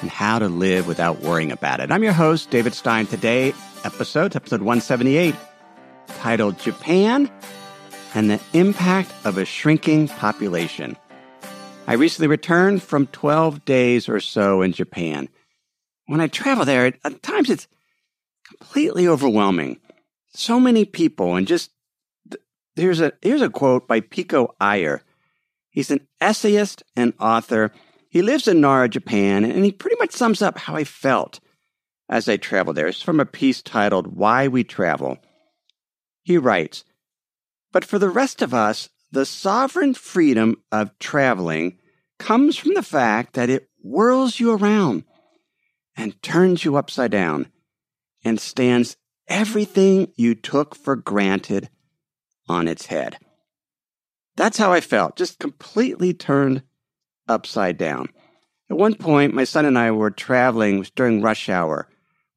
and how to live without worrying about it. I'm your host, David Stein. Today, episode, episode 178, titled Japan and the Impact of a Shrinking Population. I recently returned from 12 days or so in Japan. When I travel there, at times it's completely overwhelming. So many people and just Here's a here's a quote by Pico Iyer. He's an essayist and author. He lives in Nara, Japan, and he pretty much sums up how I felt as I traveled there. It's from a piece titled Why We Travel. He writes, But for the rest of us, the sovereign freedom of traveling comes from the fact that it whirls you around and turns you upside down and stands everything you took for granted on its head. That's how I felt, just completely turned upside down. At one point, my son and I were traveling during rush hour.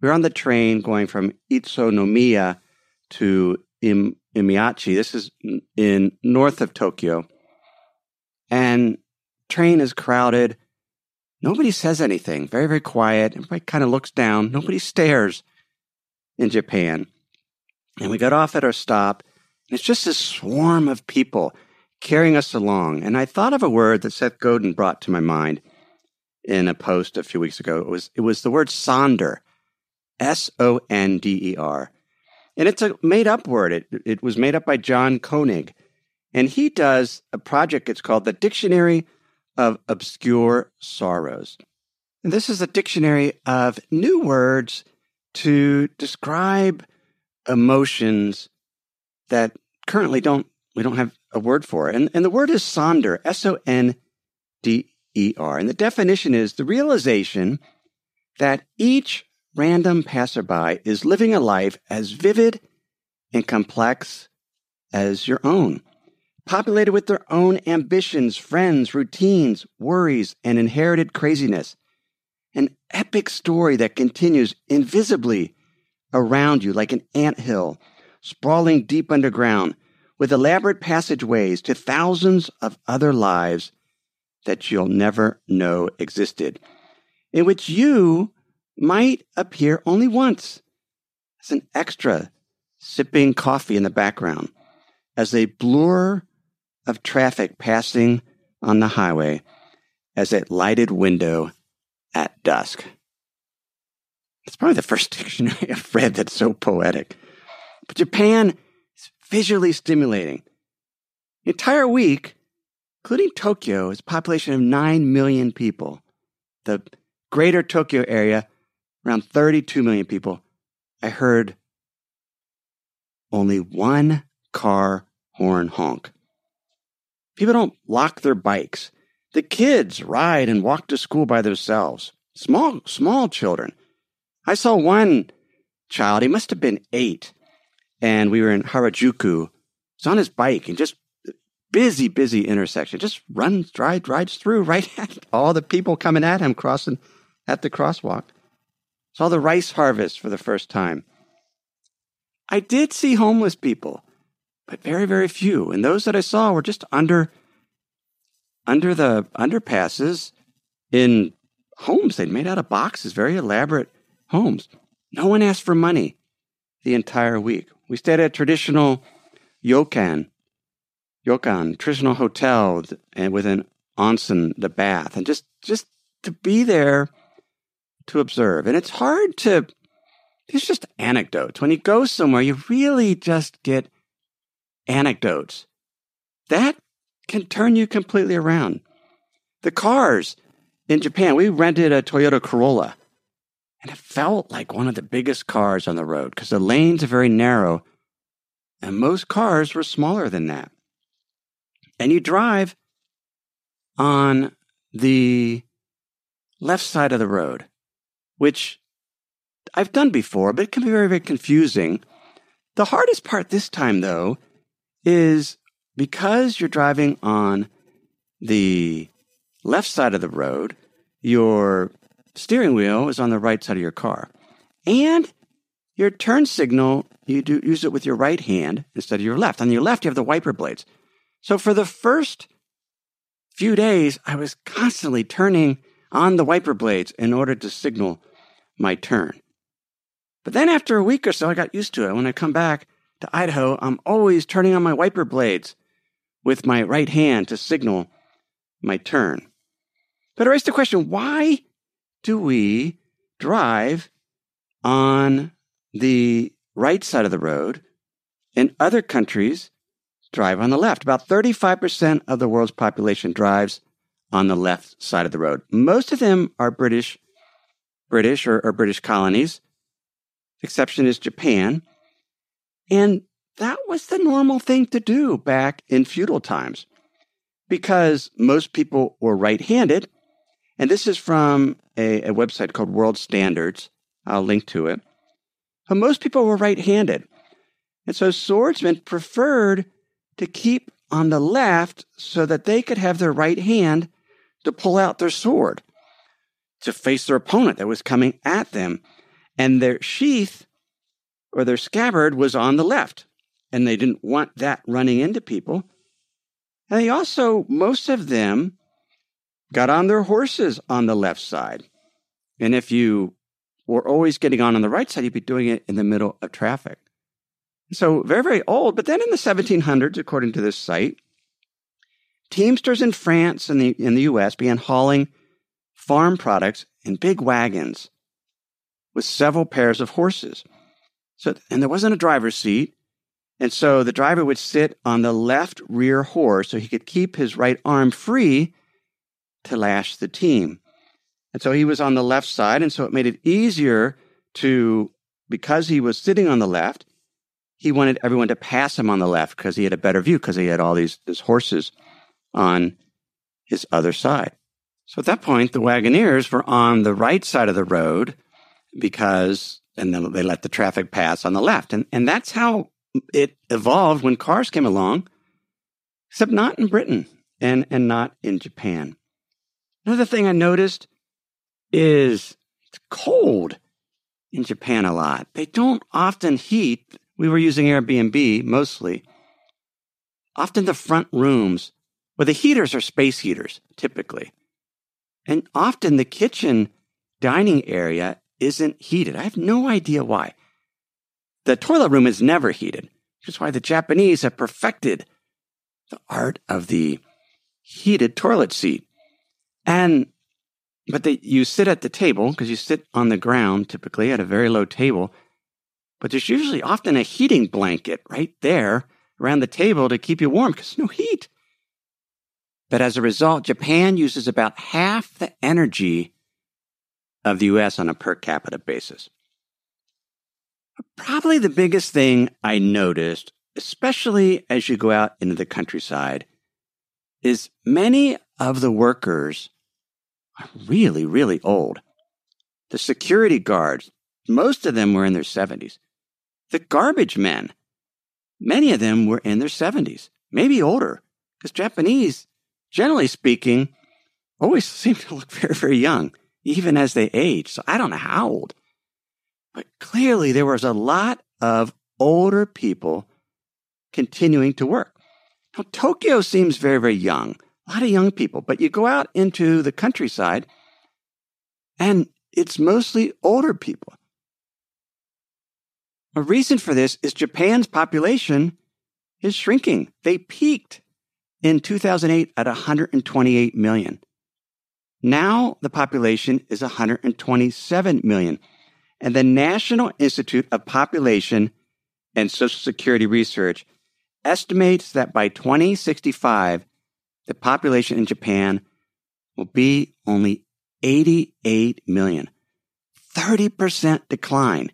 We were on the train going from Utsunomiya to Im- Imaichi. This is in north of Tokyo. And train is crowded. Nobody says anything. Very, very quiet. Everybody kind of looks down. Nobody stares in Japan. And we got off at our stop And it's just a swarm of people carrying us along. And I thought of a word that Seth Godin brought to my mind in a post a few weeks ago. It was, it was the word sonder, S O N D E R. And it's a made up word. It, it was made up by John Koenig. And he does a project, it's called the Dictionary of Obscure Sorrows. And this is a dictionary of new words to describe emotions that currently don't we don't have a word for. And, and the word is sonder, S O N D E R. And the definition is the realization that each random passerby is living a life as vivid and complex as your own, populated with their own ambitions, friends, routines, worries, and inherited craziness. An epic story that continues invisibly around you like an ant hill sprawling deep underground, with elaborate passageways to thousands of other lives that you'll never know existed, in which you might appear only once as an extra sipping coffee in the background, as a blur of traffic passing on the highway, as a lighted window at dusk. It's probably the first dictionary I've read that's so poetic. But Japan visually stimulating. The entire week, including Tokyo, is a population of 9 million people. The greater Tokyo area, around 32 million people. I heard only one car horn honk. People don't lock their bikes. The kids ride and walk to school by themselves. Small, small children. I saw one child, he must have been eight and we were in Harajuku. He's on his bike and just busy, busy intersection. Just runs, rides, rides through right at all the people coming at him crossing at the crosswalk. Saw the rice harvest for the first time. I did see homeless people, but very, very few. And those that I saw were just under under the underpasses in homes they'd made out of boxes, very elaborate homes. No one asked for money the entire week. We stayed at traditional Ryokan, Ryokan, traditional hotel, and with an onsen, the bath, and just just to be there to observe. And it's hard to. It's just anecdotes. When you go somewhere, you really just get anecdotes. That can turn you completely around. The cars in Japan, we rented a Toyota Corolla and it felt like one of the biggest cars on the road because the lanes are very narrow and most cars were smaller than that. and you drive on the left side of the road, which I've done before, but it can be very, very confusing. The hardest part this time, though, is because you're driving on the left side of the road, your steering wheel is on the right side of your car. And your turn signal, you do use it with your right hand instead of your left. On your left, you have the wiper blades. So for the first few days, I was constantly turning on the wiper blades in order to signal my turn. But then after a week or so, I got used to it. When I come back to Idaho, I'm always turning on my wiper blades with my right hand to signal my turn. But I raised the question why do we drive on the right side of the road and other countries drive on the left? About 35% of the world's population drives on the left side of the road. Most of them are British, British or, or British colonies. Exception is Japan. And that was the normal thing to do back in feudal times because most people were right handed. And this is from a, a, website called World Standards. I'll link to it. But most people were right handed. And so swordsmen preferred to keep on the left so that they could have their right hand to pull out their sword to face their opponent that was coming at them. And their sheath or their scabbard was on the left. And they didn't want that running into people. And they also, most of them, got on their horses on the left side. And if you were always getting on on the right side, you'd be doing it in the middle of traffic. So very, very old. But then in the 1700s, according to this site, Teamsters in France and the, in the US began hauling farm products in big wagons with several pairs of horses. So, and there wasn't a driver's seat. And so the driver would sit on the left rear horse so he could keep his right arm free to lash the team. And so he was on the left side. And so it made it easier to, because he was sitting on the left, he wanted everyone to pass him on the left because he had a better view because he had all these, these horses on his other side. So at that point, the wagoners were on the right side of the road because, and then they let the traffic pass on the left. And, and that's how it evolved when cars came along, except not in Britain and, and not in Japan. Another thing I noticed is it's cold in Japan a lot. They don't often heat. We were using Airbnb mostly. Often the front rooms well, the heaters are space heaters, typically. And often the kitchen dining area isn't heated. I have no idea why. The toilet room is never heated, which is why the Japanese have perfected the art of the heated toilet seat. And but they, you sit at the table because you sit on the ground typically at a very low table. But there's usually often a heating blanket right there around the table to keep you warm because no heat. But as a result, Japan uses about half the energy of the US on a per capita basis. Probably the biggest thing I noticed, especially as you go out into the countryside, is many of the workers are really, really old. The security guards, most of them were in their 70s. The garbage men, many of them were in their 70s, maybe older, because Japanese generally speaking, always seem to look very, very young, even as they age. So I don't know how old. But clearly, there was a lot of older people continuing to work. Now, Tokyo seems very, very young, a lot of young people, but you go out into the countryside and it's mostly older people. A reason for this is Japan's population is shrinking. They peaked in 2008 at 128 million. Now the population is 127 million. And the National Institute of Population and Social Security Research estimates that by 2065, the population in Japan will be only 88 million. 30% decline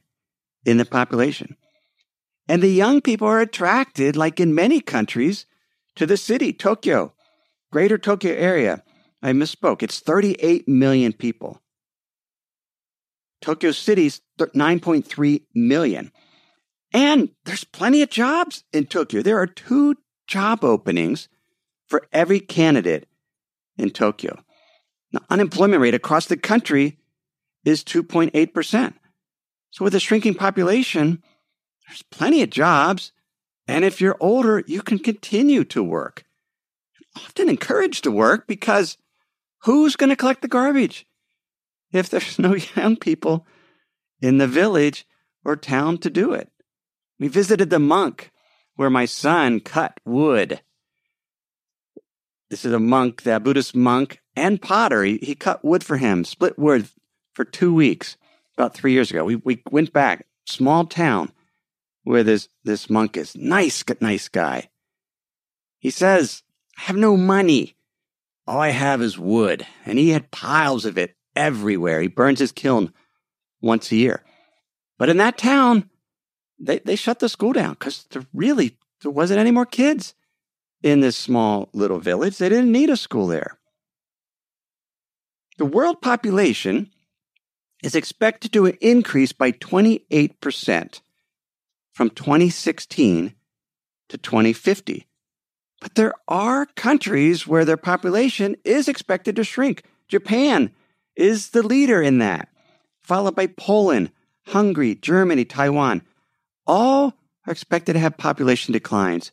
in the population. And the young people are attracted, like in many countries, to the city, Tokyo, greater Tokyo area. I misspoke. It's 38 million people. Tokyo City's 9.3 million. And there's plenty of jobs in Tokyo. There are two job openings for every candidate in Tokyo. The unemployment rate across the country is 2.8%. So with a shrinking population, there's plenty of jobs. And if you're older, you can continue to work. Often encouraged to work because who's going to collect the garbage if there's no young people in the village or town to do it? We visited the monk where my son cut wood. This is a monk, the Buddhist monk and potter. He, he cut wood for him, split wood for two weeks about three years ago. We, we went back, small town where this, this monk is. Nice, nice guy. He says, I have no money. All I have is wood. And he had piles of it everywhere. He burns his kiln once a year. But in that town, they, they shut the school down because there really there wasn't any more kids in this small little village. They didn't need a school there. The world population is expected to increase by 28% from 2016 to 2050. But there are countries where their population is expected to shrink. Japan is the leader in that, followed by Poland, Hungary, Germany, Taiwan all are expected to have population declines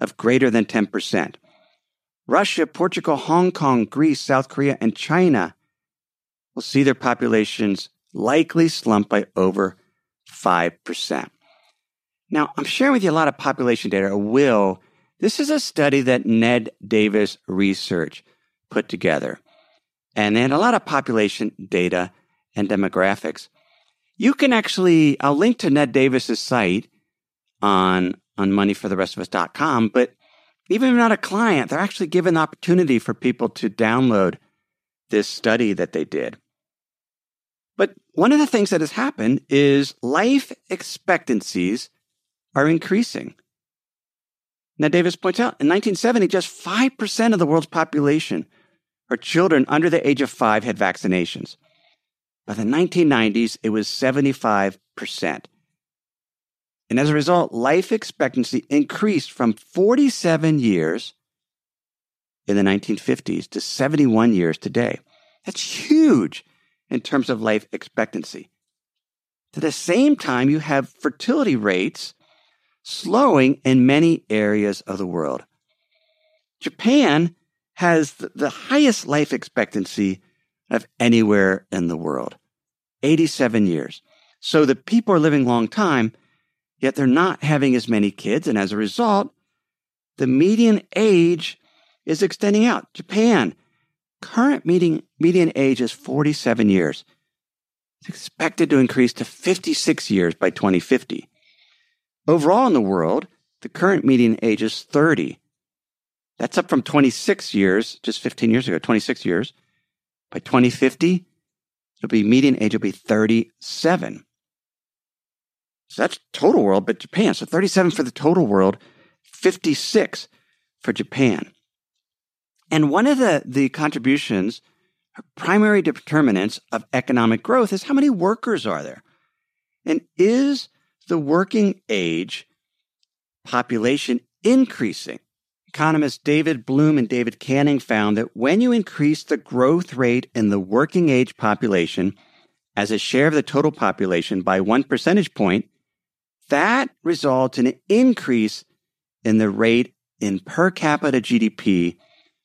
of greater than 10%. Russia, Portugal, Hong Kong, Greece, South Korea, and China will see their populations likely slump by over 5%. Now, I'm sharing with you a lot of population data, will. This is a study that Ned Davis Research put together. And had a lot of population data and demographics you can actually, I'll link to Ned Davis's site on, on moneyfortherestofus.com, but even if you're not a client, they're actually given the opportunity for people to download this study that they did. But one of the things that has happened is life expectancies are increasing. Ned Davis points out in 1970, just 5% of the world's population or children under the age of five had vaccinations. By the 1990s, it was 75%. And as a result, life expectancy increased from 47 years in the 1950s to 71 years today. That's huge in terms of life expectancy. At the same time, you have fertility rates slowing in many areas of the world. Japan has the highest life expectancy of anywhere in the world. 87 years. So the people are living long time, yet they're not having as many kids. And as a result, the median age is extending out. Japan, current median, median age is 47 years. It's expected to increase to 56 years by 2050. Overall in the world, the current median age is 30. That's up from 26 years, just 15 years ago, 26 years. By 2050, it'll be median age will be 37. So that's total world, but Japan. So 37 for the total world, 56 for Japan. And one of the, the contributions, primary determinants of economic growth is how many workers are there? And is the working age population increasing? Economists David Bloom and David Canning found that when you increase the growth rate in the working age population as a share of the total population by one percentage point, that results in an increase in the rate in per capita GDP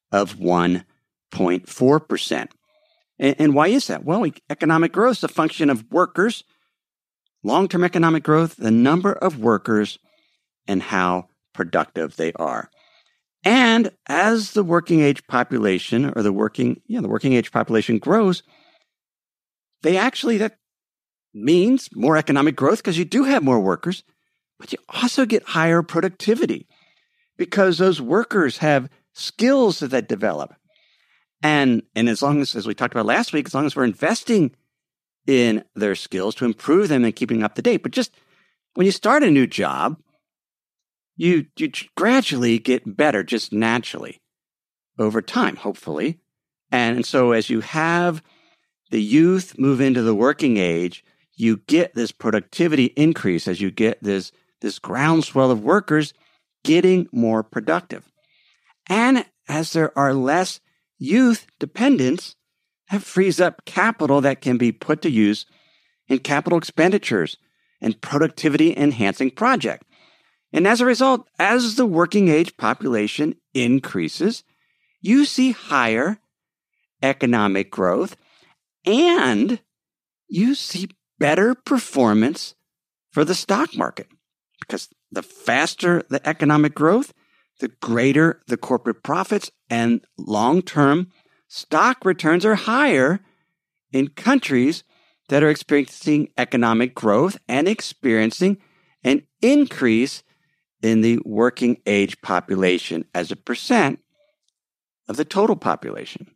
of 1.4%. And, and why is that? Well, economic growth is a function of workers, long term economic growth, the number of workers, and how productive they are. And as the working age population or the working, yeah, the working age population grows, they actually, that means more economic growth because you do have more workers, but you also get higher productivity because those workers have skills that they develop. And, and as long as, as we talked about last week, as long as we're investing in their skills to improve them and keeping up to date, but just when you start a new job, you, you gradually get better just naturally over time, hopefully. And so as you have the youth move into the working age, you get this productivity increase as you get this, this groundswell of workers getting more productive. And as there are less youth dependents, that frees up capital that can be put to use in capital expenditures and productivity enhancing projects. And as a result, as the working age population increases, you see higher economic growth and you see better performance for the stock market because the faster the economic growth, the greater the corporate profits and long term stock returns are higher in countries that are experiencing economic growth and experiencing an increase in the working age population as a percent of the total population.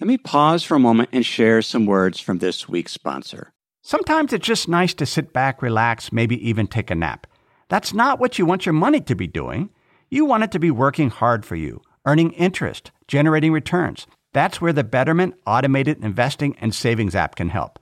Let me pause for a moment and share some words from this week's sponsor. Sometimes it's just nice to sit back, relax, maybe even take a nap. That's not what you want your money to be doing. You want it to be working hard for you, earning interest, generating returns. That's where the Betterment Automated Investing and Savings app can help.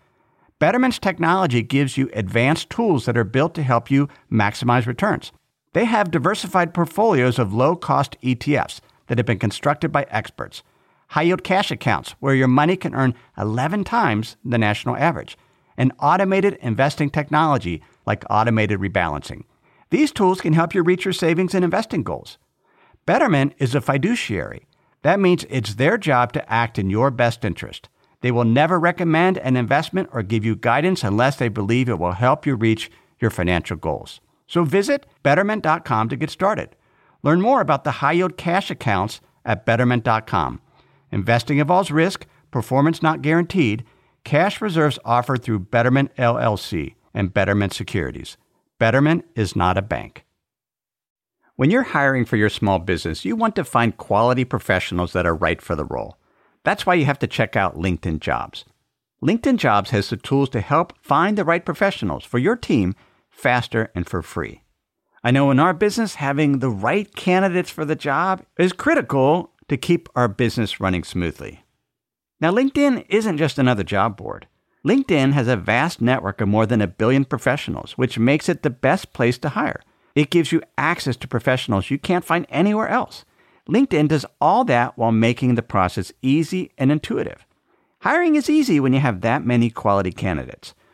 Betterment's technology gives you advanced tools that are built to help you maximize returns. They have diversified portfolios of low cost ETFs that have been constructed by experts, high yield cash accounts where your money can earn 11 times the national average, and automated investing technology like automated rebalancing. These tools can help you reach your savings and investing goals. Betterment is a fiduciary. That means it's their job to act in your best interest. They will never recommend an investment or give you guidance unless they believe it will help you reach your financial goals. So visit betterment.com to get started. Learn more about the high yield cash accounts at betterment.com. Investing involves risk, performance not guaranteed. Cash reserves offered through Betterment LLC and Betterment Securities. Betterment is not a bank. When you're hiring for your small business, you want to find quality professionals that are right for the role. That's why you have to check out LinkedIn Jobs. LinkedIn Jobs has the tools to help find the right professionals for your team faster, and for free. I know in our business, having the right candidates for the job is critical to keep our business running smoothly. Now, LinkedIn isn't just another job board. LinkedIn has a vast network of more than a billion professionals, which makes it the best place to hire. It gives you access to professionals you can't find anywhere else. LinkedIn does all that while making the process easy and intuitive. Hiring is easy when you have that many quality candidates.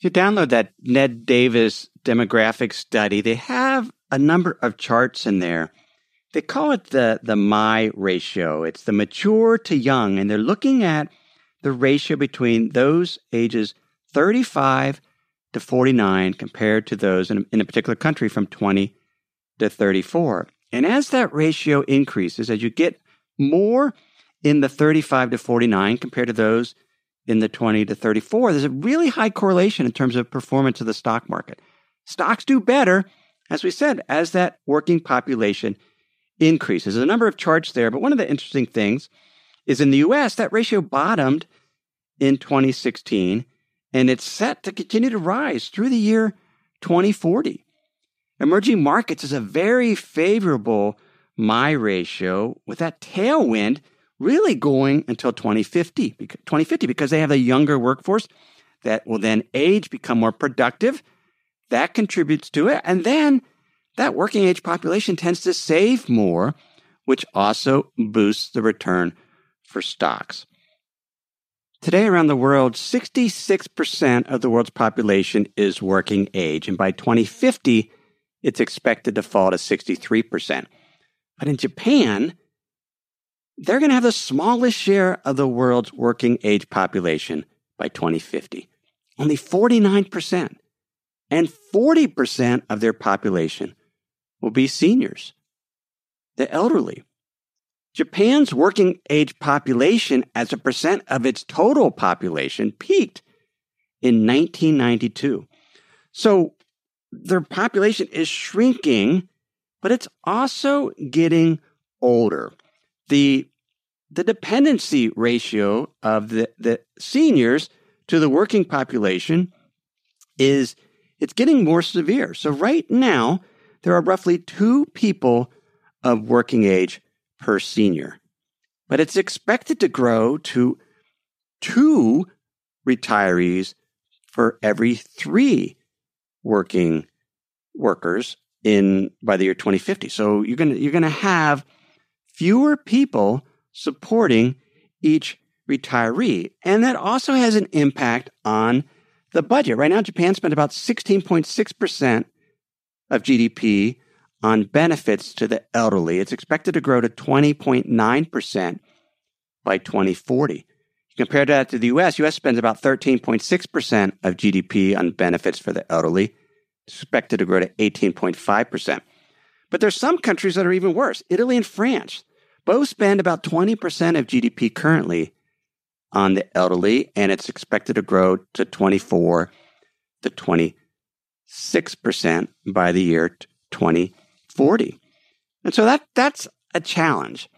You download that Ned Davis demographic study, they have a number of charts in there. They call it the, the MY ratio. It's the mature to young, and they're looking at the ratio between those ages 35 to 49 compared to those in, in a particular country from 20 to 34. And as that ratio increases, as you get more in the 35 to 49 compared to those in the 20 to 34, there's a really high correlation in terms of performance of the stock market. Stocks do better, as we said, as that working population increases. There's a number of charts there, but one of the interesting things is in the US, that ratio bottomed in 2016, and it's set to continue to rise through the year 2040. Emerging markets is a very favorable MY ratio with that tailwind really going until 2050, 2050 because they have a younger workforce that will then age, become more productive. That contributes to it. And then that working age population tends to save more, which also boosts the return for stocks. Today, around the world, 66% of the world's population is working age. And by 2050, it's expected to fall to 63%. But in Japan, they're going to have the smallest share of the world's working age population by 2050. Only 49%. And 40% of their population will be seniors, the elderly. Japan's working age population as a percent of its total population peaked in 1992. So their population is shrinking, but it's also getting older. The, the dependency ratio of the, the seniors to the working population is it's getting more severe. So right now, there are roughly two people of working age per senior. But it's expected to grow to two retirees for every three working workers in by the year 2050. So you're to you're to have fewer people supporting each retiree and that also has an impact on the budget. Right now Japan spent about 16.6% of GDP on benefits to the elderly. It's expected to grow to 20.9% by 2040. Compare that to the US, US spends about 13.6% of GDP on benefits for the elderly. Expected to grow to 18.5%. But there's some countries that are even worse. Italy and France both spend about 20% of GDP currently on the elderly, and it's expected to grow to 24 to 26% by the year 2040. And so that, that's a challenge.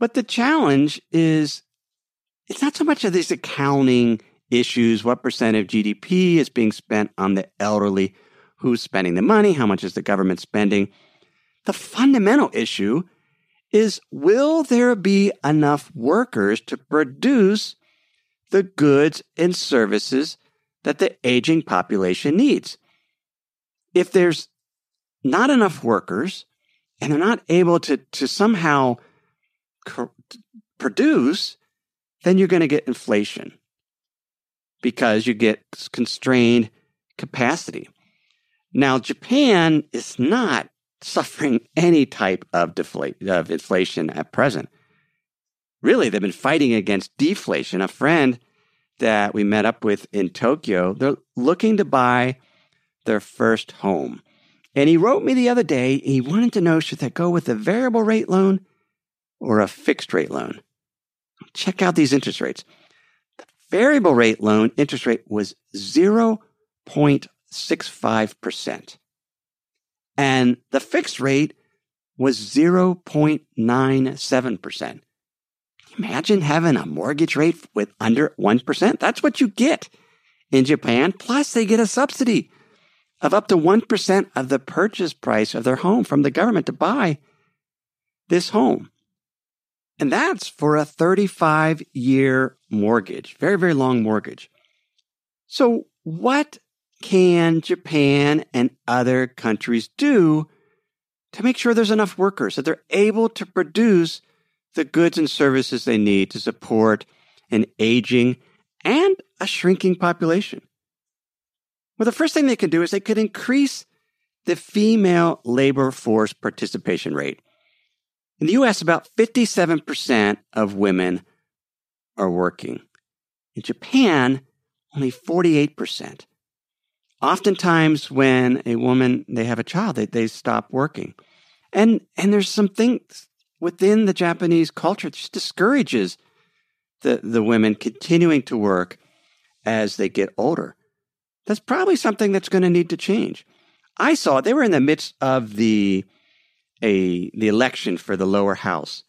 But the challenge is it's not so much of these accounting issues what percent of GDP is being spent on the elderly, who's spending the money, how much is the government spending. The fundamental issue is will there be enough workers to produce the goods and services that the aging population needs? If there's not enough workers and they're not able to, to somehow produce, then you're going to get inflation because you get constrained capacity. Now, Japan is not suffering any type of, deflate, of inflation at present. Really, they've been fighting against deflation. A friend that we met up with in Tokyo, they're looking to buy their first home. And he wrote me the other day, he wanted to know should they go with a variable rate loan or a fixed rate loan? Check out these interest rates. The variable rate loan interest rate was 0.65%. And the fixed rate was 0.97%. Imagine having a mortgage rate with under 1%. That's what you get in Japan. Plus, they get a subsidy of up to 1% of the purchase price of their home from the government to buy this home. And that's for a 35 year mortgage, very, very long mortgage. So, what can Japan and other countries do to make sure there's enough workers, that they're able to produce the goods and services they need to support an aging and a shrinking population? Well, the first thing they can do is they could increase the female labor force participation rate. In the US, about 57% of women are working. In Japan, only 48%. Oftentimes, when a woman they have a child, they, they stop working. And and there's some things within the Japanese culture that just discourages the, the women continuing to work as they get older. That's probably something that's going to need to change. I saw they were in the midst of the a the election for the lower house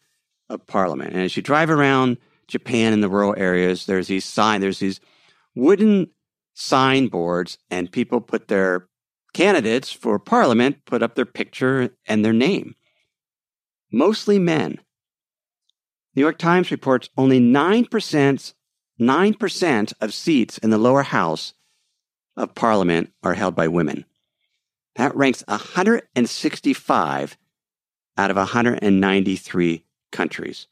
of parliament. And as you drive around Japan in the rural areas, there's these sign, there's these wooden signboards, and people put their candidates for parliament, put up their picture and their name. Mostly men. New York Times reports only 9%, 9% of seats in the lower house of parliament are held by women. That ranks 165 out of 193 countries.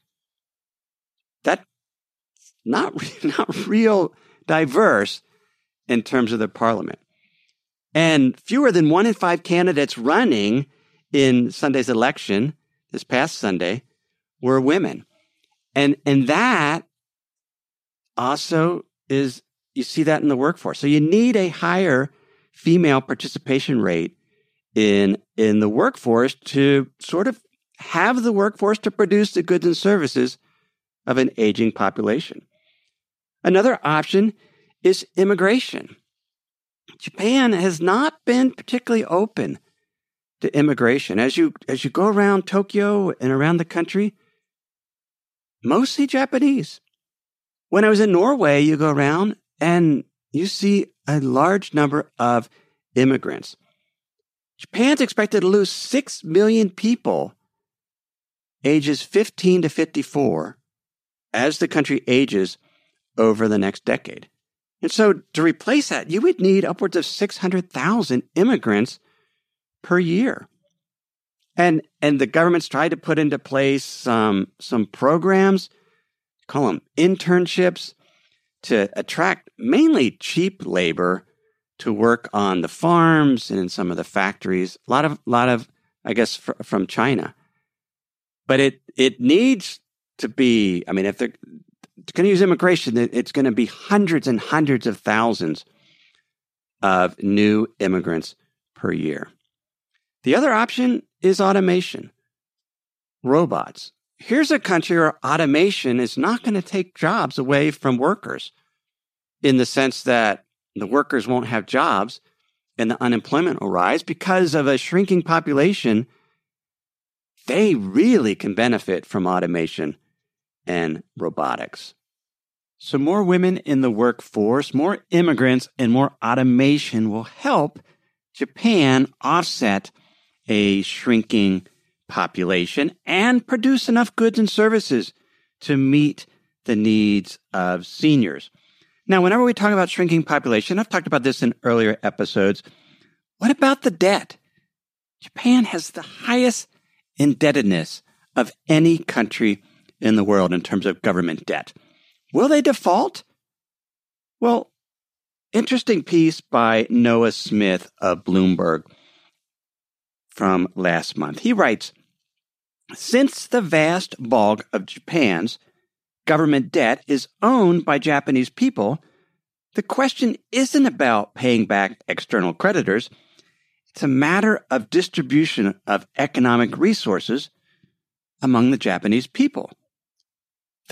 That's not, not real diverse in terms of the parliament. And fewer than one in five candidates running in Sunday's election, this past Sunday, were women. And, and that also is, you see that in the workforce. So you need a higher female participation rate in in the workforce to sort of have the workforce to produce the goods and services of an aging population. Another option is immigration. Japan has not been particularly open to immigration. As you as you go around Tokyo and around the country, mostly Japanese. When I was in Norway, you go around and you see a large number of immigrants. Japan's expected to lose 6 million people ages 15 to 54 as the country ages over the next decade. And so to replace that, you would need upwards of 600,000 immigrants per year. And, and the government's tried to put into place some, some programs, call them internships, to attract mainly cheap labor to work on the farms and in some of the factories. A lot of, lot of, I guess, fr- from China. But it, it needs to be, I mean, if they're going to use immigration, it's going to be hundreds and hundreds of thousands of new immigrants per year. The other option is automation, robots. Here's a country where automation is not going to take jobs away from workers in the sense that the workers won't have jobs and the unemployment will rise because of a shrinking population. They really can benefit from automation and robotics. So, more women in the workforce, more immigrants, and more automation will help Japan offset a shrinking population and produce enough goods and services to meet the needs of seniors. Now, whenever we talk about shrinking population, I've talked about this in earlier episodes. What about the debt? Japan has the highest indebtedness of any country in the world in terms of government debt. Will they default? Well, interesting piece by Noah Smith of Bloomberg from last month. He writes Since the vast bulk of Japan's government debt is owned by Japanese people, the question isn't about paying back external creditors. It's a matter of distribution of economic resources among the Japanese people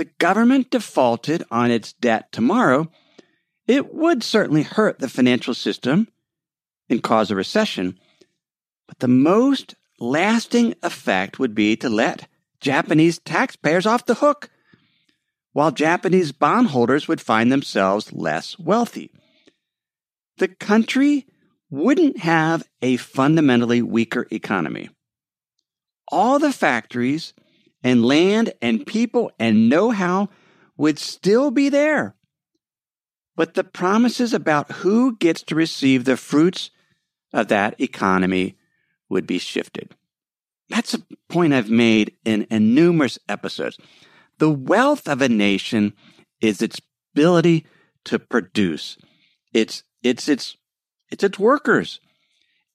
the government defaulted on its debt tomorrow, it would certainly hurt the financial system and cause a recession. But the most lasting effect would be to let Japanese taxpayers off the hook, while Japanese bondholders would find themselves less wealthy. The country wouldn't have a fundamentally weaker economy. All the factories and land and people and know how would still be there. But the promises about who gets to receive the fruits of that economy would be shifted. That's a point I've made in, in numerous episodes. The wealth of a nation is its ability to produce. It's, it's, it's, it's its workers.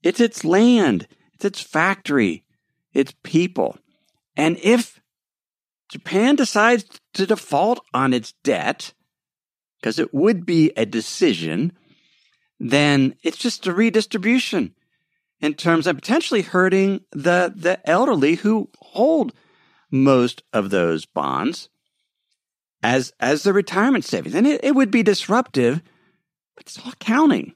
It's its land. It's its factory. It's people. And if Japan decides to default on its debt, because it would be a decision, then it's just a redistribution in terms of potentially hurting the, the elderly who hold most of those bonds as, as the retirement savings. And it, it would be disruptive, but it's all counting.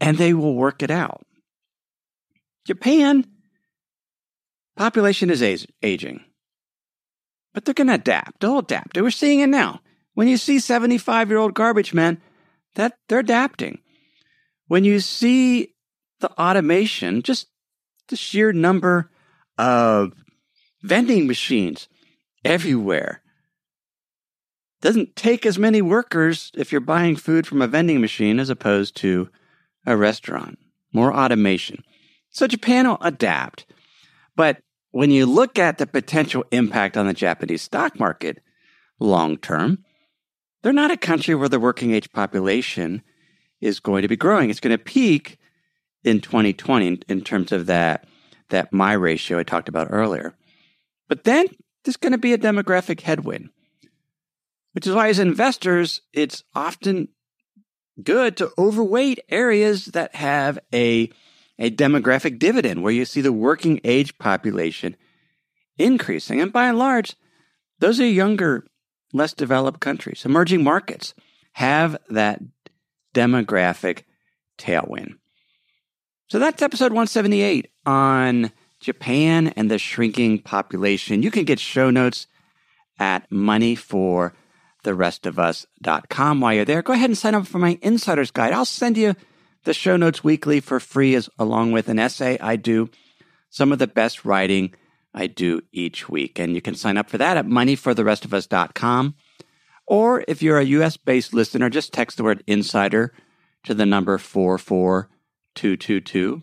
And they will work it out. Japan Population is aging, but they're going to adapt. They'll adapt. We're seeing it now. When you see 75 year old garbage men, that they're adapting. When you see the automation, just the sheer number of vending machines everywhere. Doesn't take as many workers if you're buying food from a vending machine as opposed to a restaurant. More automation. So Japan will adapt. But when you look at the potential impact on the Japanese stock market long term, they're not a country where the working age population is going to be growing. It's going to peak in 2020 in terms of that, that MY ratio I talked about earlier. But then there's going to be a demographic headwind, which is why, as investors, it's often good to overweight areas that have a a demographic dividend where you see the working age population increasing. And by and large, those are younger, less developed countries. Emerging markets have that demographic tailwind. So that's episode 178 on Japan and the shrinking population. You can get show notes at moneyfortherestofus.com while you're there. Go ahead and sign up for my insider's guide. I'll send you the show notes weekly for free is, along with an essay I do, some of the best writing I do each week. And you can sign up for that at moneyfortherestofus.com. Or if you're a US based listener, just text the word insider to the number 44222.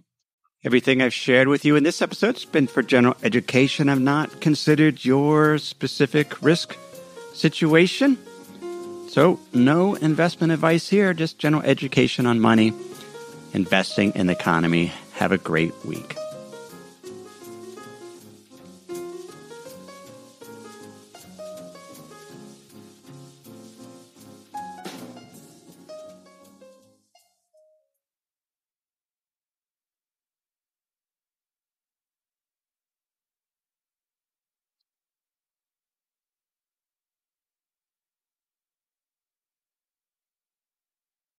Everything I've shared with you in this episode has been for general education. I've not considered your specific risk situation. So, no investment advice here, just general education on money, investing in the economy. Have a great week.